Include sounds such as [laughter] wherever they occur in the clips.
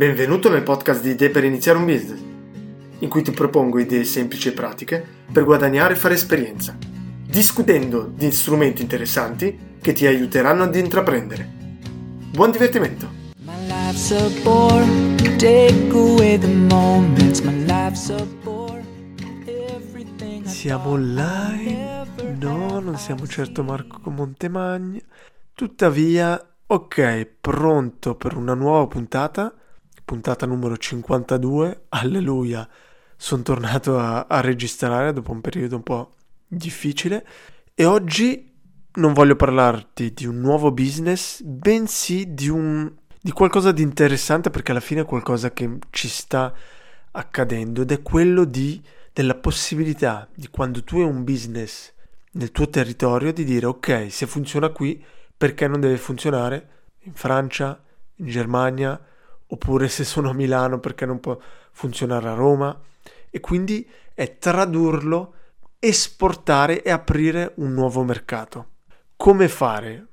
Benvenuto nel podcast di Idee per iniziare un business, in cui ti propongo idee semplici e pratiche per guadagnare e fare esperienza, discutendo di strumenti interessanti che ti aiuteranno ad intraprendere. Buon divertimento! Siamo live? No, non siamo certo Marco Montemagna. Tuttavia, ok, pronto per una nuova puntata puntata numero 52, alleluia, sono tornato a, a registrare dopo un periodo un po' difficile. E oggi non voglio parlarti di un nuovo business, bensì di, un, di qualcosa di interessante perché alla fine è qualcosa che ci sta accadendo ed è quello di, della possibilità di quando tu hai un business nel tuo territorio di dire ok, se funziona qui, perché non deve funzionare in Francia, in Germania, oppure se sono a Milano perché non può funzionare a Roma e quindi è tradurlo, esportare e aprire un nuovo mercato. Come fare?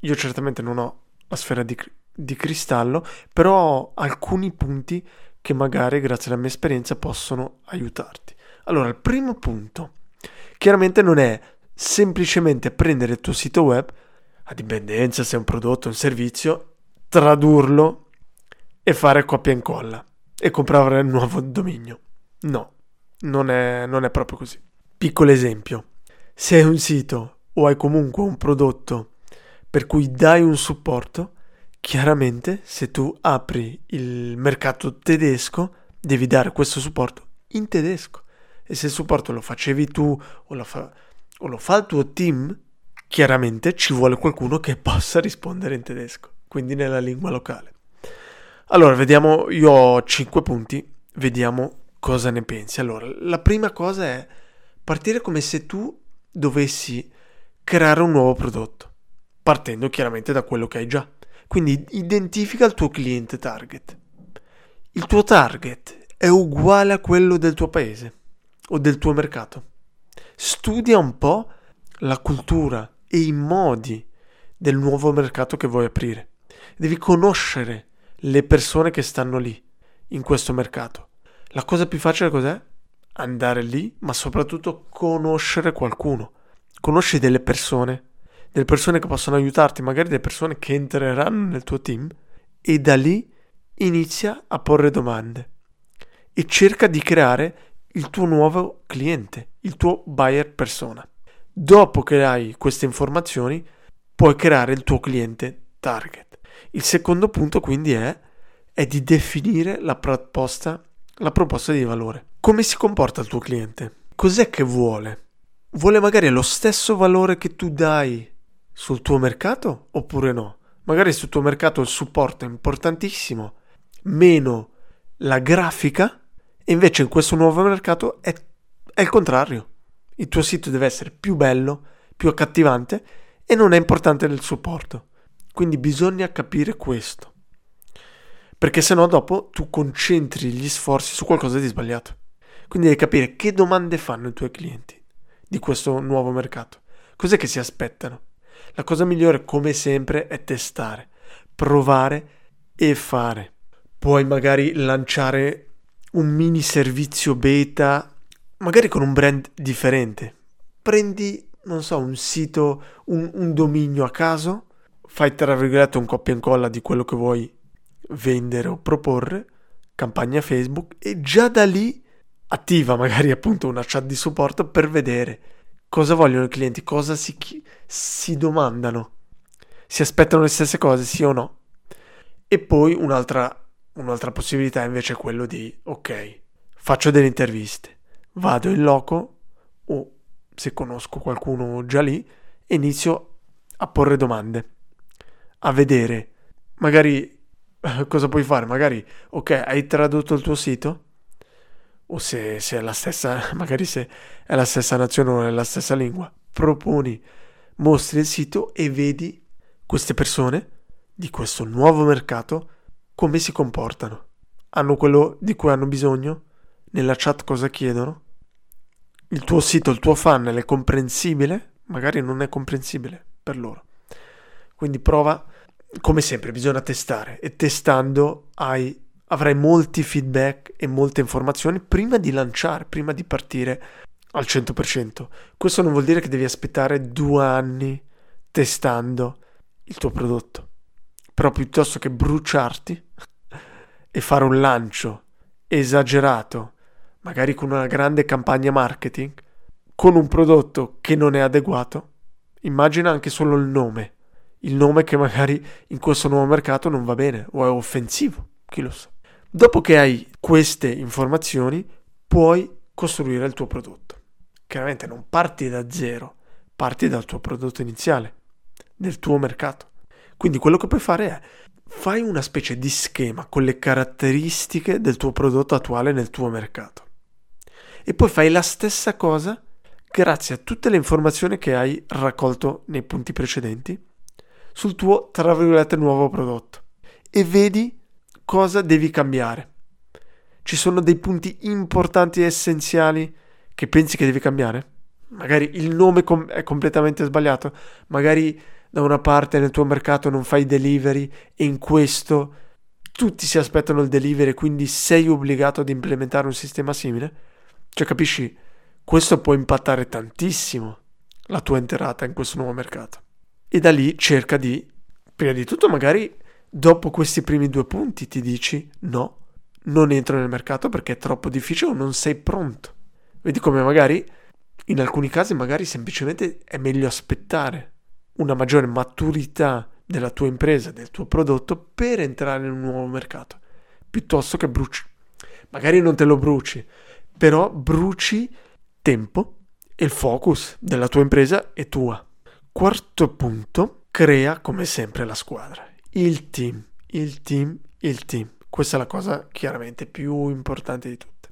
Io certamente non ho la sfera di, di cristallo, però ho alcuni punti che magari grazie alla mia esperienza possono aiutarti. Allora, il primo punto, chiaramente non è semplicemente prendere il tuo sito web, a dipendenza se è un prodotto o un servizio, tradurlo e fare copia e incolla e comprare un nuovo dominio. No, non è, non è proprio così. Piccolo esempio, se hai un sito o hai comunque un prodotto per cui dai un supporto, chiaramente se tu apri il mercato tedesco devi dare questo supporto in tedesco. E se il supporto lo facevi tu o lo fa, o lo fa il tuo team, chiaramente ci vuole qualcuno che possa rispondere in tedesco, quindi nella lingua locale. Allora, vediamo, io ho 5 punti, vediamo cosa ne pensi. Allora, la prima cosa è partire come se tu dovessi creare un nuovo prodotto, partendo chiaramente da quello che hai già. Quindi identifica il tuo cliente target. Il tuo target è uguale a quello del tuo paese o del tuo mercato. Studia un po' la cultura e i modi del nuovo mercato che vuoi aprire. Devi conoscere le persone che stanno lì, in questo mercato. La cosa più facile cos'è? Andare lì, ma soprattutto conoscere qualcuno. Conosci delle persone, delle persone che possono aiutarti, magari delle persone che entreranno nel tuo team, e da lì inizia a porre domande e cerca di creare il tuo nuovo cliente, il tuo buyer persona. Dopo che hai queste informazioni, puoi creare il tuo cliente target. Il secondo punto quindi è, è di definire la proposta, la proposta di valore. Come si comporta il tuo cliente? Cos'è che vuole? Vuole magari lo stesso valore che tu dai sul tuo mercato oppure no? Magari sul tuo mercato il supporto è importantissimo, meno la grafica, e invece in questo nuovo mercato è, è il contrario. Il tuo sito deve essere più bello, più accattivante e non è importante il supporto. Quindi bisogna capire questo. Perché se no dopo tu concentri gli sforzi su qualcosa di sbagliato. Quindi devi capire che domande fanno i tuoi clienti di questo nuovo mercato. Cos'è che si aspettano? La cosa migliore, come sempre, è testare, provare e fare. Puoi magari lanciare un mini servizio beta, magari con un brand differente. Prendi, non so, un sito, un, un dominio a caso fai tra virgolette un copia e incolla di quello che vuoi vendere o proporre, campagna Facebook e già da lì attiva magari appunto una chat di supporto per vedere cosa vogliono i clienti, cosa si, si domandano, si aspettano le stesse cose, sì o no. E poi un'altra, un'altra possibilità invece è quello di, ok, faccio delle interviste, vado in loco o se conosco qualcuno già lì, inizio a porre domande a vedere. Magari cosa puoi fare? Magari, ok, hai tradotto il tuo sito? O se, se, è la stessa, [laughs] magari se è la stessa nazione o è la stessa lingua, proponi, mostri il sito e vedi queste persone di questo nuovo mercato come si comportano. Hanno quello di cui hanno bisogno? Nella chat cosa chiedono? Il tuo sito, il tuo funnel è comprensibile? Magari non è comprensibile per loro. Quindi prova come sempre bisogna testare e testando hai avrai molti feedback e molte informazioni prima di lanciare, prima di partire al 100%. Questo non vuol dire che devi aspettare due anni testando il tuo prodotto, però piuttosto che bruciarti e fare un lancio esagerato, magari con una grande campagna marketing, con un prodotto che non è adeguato, immagina anche solo il nome. Il nome che magari in questo nuovo mercato non va bene o è offensivo, chi lo sa. Dopo che hai queste informazioni, puoi costruire il tuo prodotto. Chiaramente non parti da zero, parti dal tuo prodotto iniziale, del tuo mercato. Quindi quello che puoi fare è fai una specie di schema con le caratteristiche del tuo prodotto attuale nel tuo mercato. E poi fai la stessa cosa grazie a tutte le informazioni che hai raccolto nei punti precedenti sul tuo, tra virgolette, nuovo prodotto. E vedi cosa devi cambiare. Ci sono dei punti importanti e essenziali che pensi che devi cambiare? Magari il nome com- è completamente sbagliato, magari da una parte nel tuo mercato non fai delivery e in questo tutti si aspettano il delivery, quindi sei obbligato ad implementare un sistema simile? Cioè, capisci? Questo può impattare tantissimo la tua entrata in questo nuovo mercato. E da lì cerca di, prima di tutto, magari dopo questi primi due punti ti dici no, non entro nel mercato perché è troppo difficile o non sei pronto. Vedi come magari in alcuni casi magari semplicemente è meglio aspettare una maggiore maturità della tua impresa, del tuo prodotto per entrare in un nuovo mercato, piuttosto che bruci. Magari non te lo bruci, però bruci tempo e il focus della tua impresa è tua. Quarto punto, crea come sempre la squadra. Il team, il team, il team. Questa è la cosa chiaramente più importante di tutte.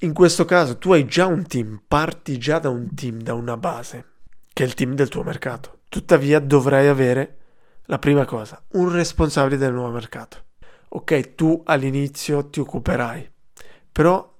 In questo caso tu hai già un team, parti già da un team, da una base, che è il team del tuo mercato. Tuttavia dovrai avere la prima cosa, un responsabile del nuovo mercato. Ok, tu all'inizio ti occuperai, però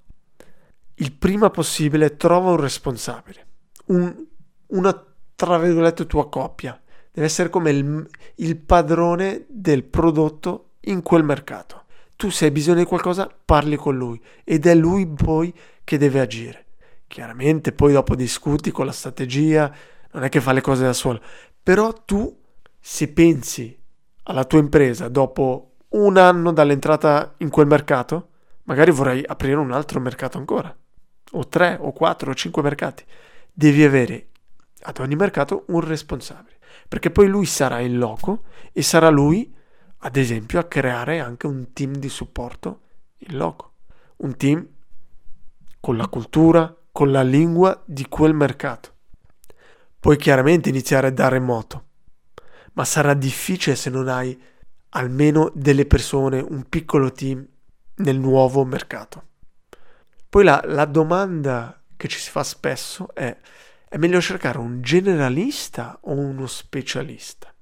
il prima possibile trova un responsabile, un, una tra virgolette tua coppia. Deve essere come il, il padrone del prodotto in quel mercato. Tu se hai bisogno di qualcosa parli con lui ed è lui poi che deve agire. Chiaramente poi dopo discuti con la strategia, non è che fa le cose da solo, però tu se pensi alla tua impresa dopo un anno dall'entrata in quel mercato, magari vorrai aprire un altro mercato ancora, o tre, o quattro, o cinque mercati. Devi avere ad ogni mercato un responsabile, perché poi lui sarà in loco e sarà lui, ad esempio, a creare anche un team di supporto in loco, un team con la cultura, con la lingua di quel mercato. Puoi chiaramente iniziare da remoto, ma sarà difficile se non hai almeno delle persone, un piccolo team nel nuovo mercato. Poi la, la domanda che ci si fa spesso è è meglio cercare un generalista o uno specialista?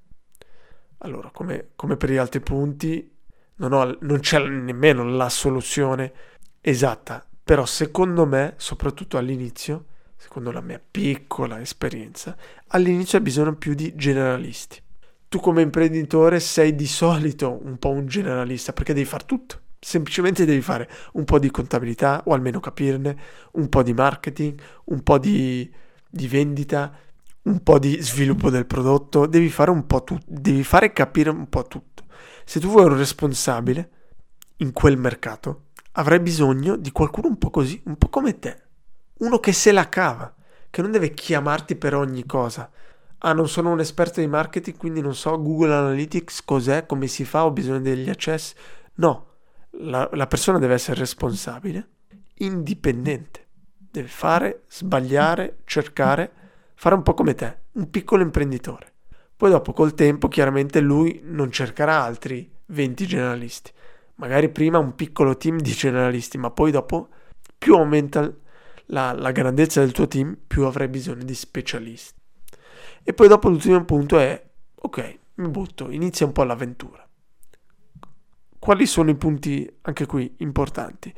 Allora, come, come per gli altri punti, non, ho, non c'è nemmeno la soluzione esatta, però secondo me, soprattutto all'inizio, secondo la mia piccola esperienza, all'inizio hai bisogno più di generalisti. Tu come imprenditore sei di solito un po' un generalista perché devi fare tutto. Semplicemente devi fare un po' di contabilità o almeno capirne, un po' di marketing, un po' di, di vendita, un po' di sviluppo del prodotto, devi fare un po' tutto, devi fare capire un po' tutto. Se tu vuoi un responsabile in quel mercato, avrai bisogno di qualcuno un po' così, un po' come te uno che se la cava, che non deve chiamarti per ogni cosa. Ah, non sono un esperto di marketing, quindi non so Google Analytics cos'è, come si fa, ho bisogno degli accessi. No, la, la persona deve essere responsabile, indipendente. Deve fare, sbagliare, cercare, fare un po' come te, un piccolo imprenditore. Poi dopo col tempo chiaramente lui non cercherà altri 20 generalisti. Magari prima un piccolo team di generalisti, ma poi dopo più aumenta la, la grandezza del tuo team, più avrai bisogno di specialisti. E poi dopo l'ultimo punto è, ok, mi butto, inizia un po' l'avventura. Quali sono i punti, anche qui, importanti?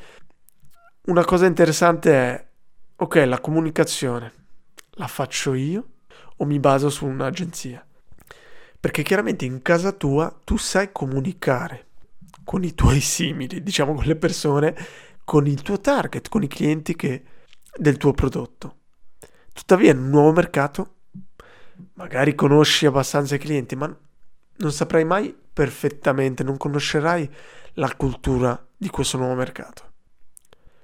Una cosa interessante è, ok, la comunicazione la faccio io o mi baso su un'agenzia? Perché chiaramente in casa tua tu sai comunicare con i tuoi [laughs] simili, diciamo con le persone, con il tuo target, con i clienti che, del tuo prodotto. Tuttavia, in un nuovo mercato, magari conosci abbastanza i clienti, ma non saprai mai perfettamente, non conoscerai la cultura di questo nuovo mercato.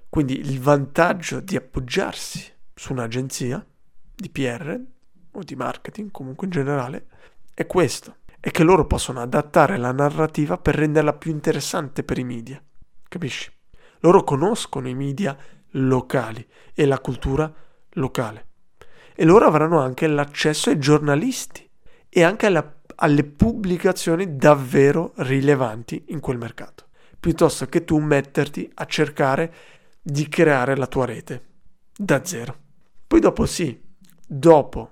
Quindi il vantaggio di appoggiarsi su un'agenzia di PR o di marketing, comunque in generale, è questo. È che loro possono adattare la narrativa per renderla più interessante per i media. Capisci? Loro conoscono i media locali e la cultura locale. E loro avranno anche l'accesso ai giornalisti e anche alla, alle pubblicazioni davvero rilevanti in quel mercato. Piuttosto che tu metterti a cercare di creare la tua rete da zero. Poi dopo sì, dopo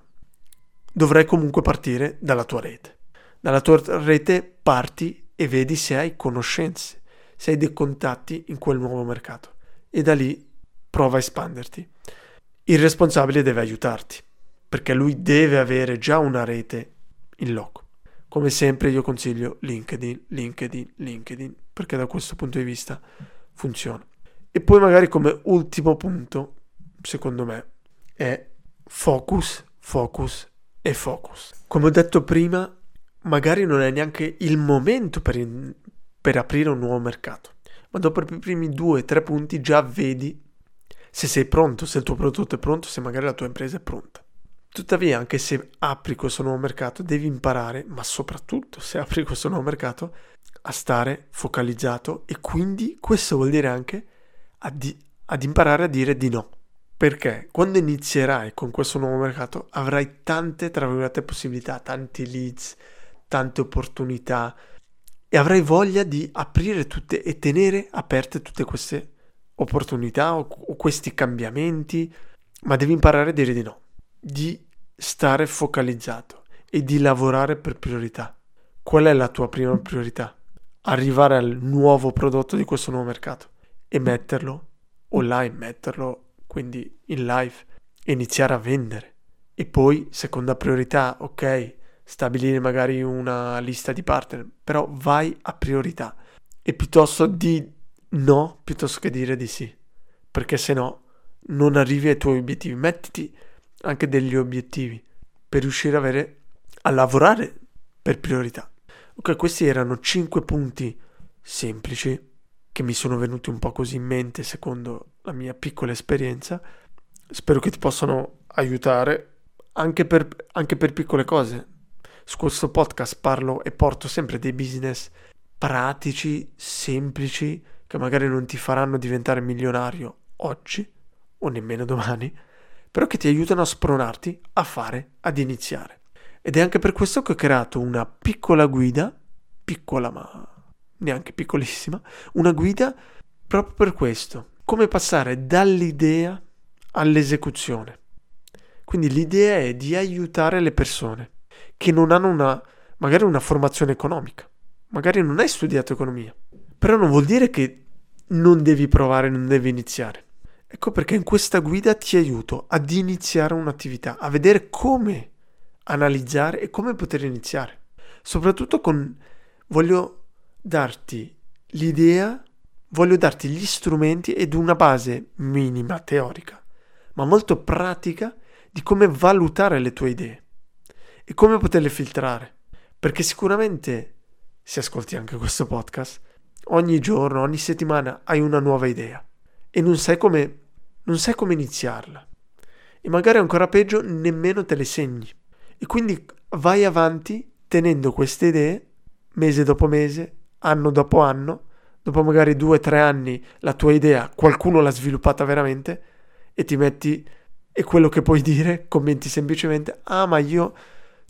dovrai comunque partire dalla tua rete. Dalla tua rete parti e vedi se hai conoscenze, se hai dei contatti in quel nuovo mercato e da lì prova a espanderti. Il responsabile deve aiutarti perché lui deve avere già una rete in loco. Come sempre io consiglio LinkedIn, LinkedIn, LinkedIn perché da questo punto di vista funziona. E poi magari come ultimo punto, secondo me, è focus, focus e focus. Come ho detto prima, magari non è neanche il momento per, in, per aprire un nuovo mercato, ma dopo i primi due o tre punti già vedi se sei pronto, se il tuo prodotto è pronto, se magari la tua impresa è pronta. Tuttavia, anche se apri questo nuovo mercato, devi imparare, ma soprattutto se apri questo nuovo mercato, a stare focalizzato e quindi questo vuol dire anche ad, ad imparare a dire di no. Perché quando inizierai con questo nuovo mercato avrai tante, tra virgolette, possibilità, tanti leads, tante opportunità e avrai voglia di aprire tutte e tenere aperte tutte queste opportunità o, o questi cambiamenti, ma devi imparare a dire di no, di stare focalizzato e di lavorare per priorità. Qual è la tua prima priorità? Arrivare al nuovo prodotto di questo nuovo mercato e metterlo online, metterlo quindi in live e iniziare a vendere. E poi, seconda priorità, ok, stabilire magari una lista di partner, però vai a priorità e piuttosto di no piuttosto che dire di sì, perché se no non arrivi ai tuoi obiettivi. Mettiti anche degli obiettivi per riuscire a, avere, a lavorare per priorità. Ok, questi erano 5 punti semplici che mi sono venuti un po' così in mente secondo la mia piccola esperienza. Spero che ti possano aiutare anche per, anche per piccole cose. Su questo podcast parlo e porto sempre dei business pratici, semplici, che magari non ti faranno diventare milionario oggi o nemmeno domani, però che ti aiutano a spronarti a fare, ad iniziare. Ed è anche per questo che ho creato una piccola guida, piccola ma neanche piccolissima, una guida proprio per questo, come passare dall'idea all'esecuzione. Quindi l'idea è di aiutare le persone che non hanno una, magari una formazione economica, magari non hai studiato economia, però non vuol dire che non devi provare, non devi iniziare. Ecco perché in questa guida ti aiuto ad iniziare un'attività, a vedere come analizzare e come poter iniziare. Soprattutto con voglio darti l'idea, voglio darti gli strumenti ed una base minima teorica, ma molto pratica di come valutare le tue idee e come poterle filtrare. Perché sicuramente, se ascolti anche questo podcast, ogni giorno, ogni settimana hai una nuova idea e non sai come, non sai come iniziarla. E magari ancora peggio, nemmeno te le segni. E quindi vai avanti tenendo queste idee mese dopo mese, anno dopo anno, dopo magari due o tre anni la tua idea qualcuno l'ha sviluppata veramente e ti metti e quello che puoi dire commenti semplicemente ah ma io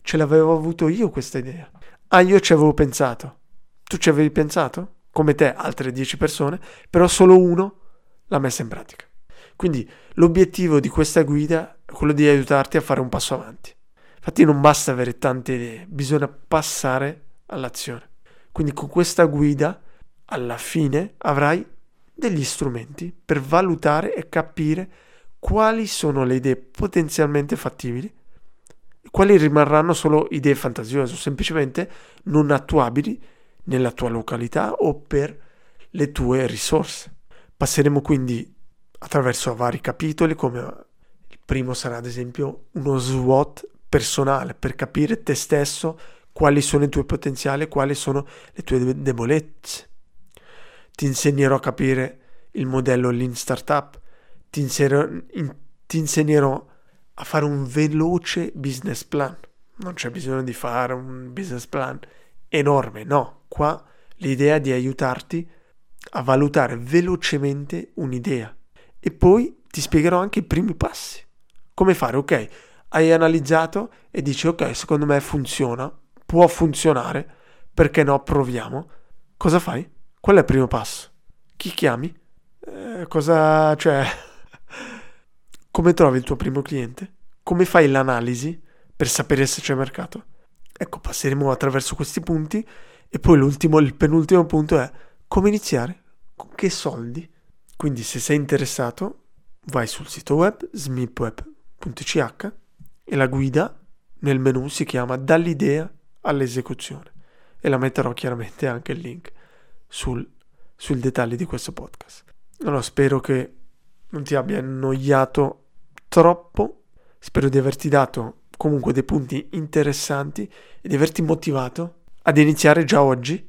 ce l'avevo avuto io questa idea. Ah, io ci avevo pensato. Tu ci avevi pensato? Come te, altre 10 persone, però solo uno l'ha messa in pratica. Quindi l'obiettivo di questa guida è quello di aiutarti a fare un passo avanti. Infatti non basta avere tante idee, bisogna passare all'azione. Quindi con questa guida alla fine avrai degli strumenti per valutare e capire quali sono le idee potenzialmente fattibili quali rimarranno solo idee fantasiose o semplicemente non attuabili nella tua località o per le tue risorse. Passeremo quindi attraverso vari capitoli come il primo sarà ad esempio uno SWOT personale per capire te stesso quali sono i tuoi potenziali, quali sono le tue debolezze. Ti insegnerò a capire il modello Lean Startup, ti insegnerò, in, ti insegnerò a fare un veloce business plan. Non c'è bisogno di fare un business plan enorme, no. Qua l'idea è di aiutarti a valutare velocemente un'idea e poi ti spiegherò anche i primi passi. Come fare? Ok, hai analizzato e dici ok, secondo me funziona, può funzionare, perché no, proviamo. Cosa fai? Qual è il primo passo? Chi chiami? Eh, cosa, cioè, [laughs] come trovi il tuo primo cliente? Come fai l'analisi per sapere se c'è mercato? Ecco, passeremo attraverso questi punti e poi l'ultimo, il penultimo punto è come iniziare? Con che soldi? Quindi se sei interessato, vai sul sito web smipweb.ch e la guida nel menu si chiama Dall'idea all'esecuzione e la metterò chiaramente anche il link sul, sui dettagli di questo podcast. Allora spero che non ti abbia annoiato troppo, spero di averti dato comunque dei punti interessanti e di averti motivato ad iniziare già oggi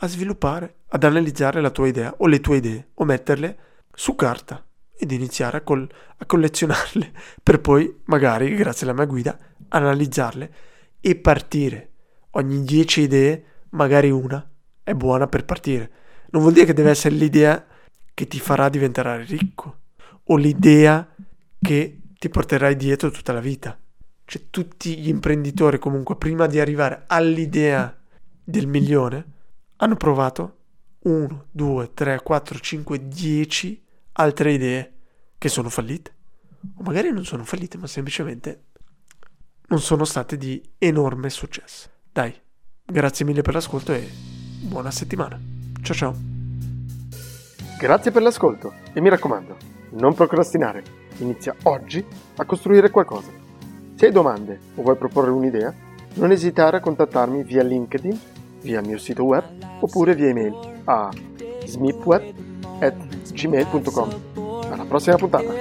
a sviluppare, ad analizzare la tua idea o le tue idee o metterle su carta ed iniziare a, col- a collezionarle [laughs] per poi magari, grazie alla mia guida, analizzarle e partire. Ogni 10 idee, magari una è buona per partire. Non vuol dire che deve essere l'idea che ti farà diventare ricco o l'idea che ti porterai dietro tutta la vita. Cioè tutti gli imprenditori comunque prima di arrivare all'idea del milione hanno provato 1, 2, 3, 4, 5, 10 altre idee che sono fallite. O magari non sono fallite, ma semplicemente non sono state di enorme successo. Dai, grazie mille per l'ascolto e buona settimana. Ciao ciao. Grazie per l'ascolto e mi raccomando, non procrastinare. Inizia oggi a costruire qualcosa. Se hai domande o vuoi proporre un'idea, non esitare a contattarmi via LinkedIn, via il mio sito web oppure via email a smipweb.gmail.com. Alla prossima puntata!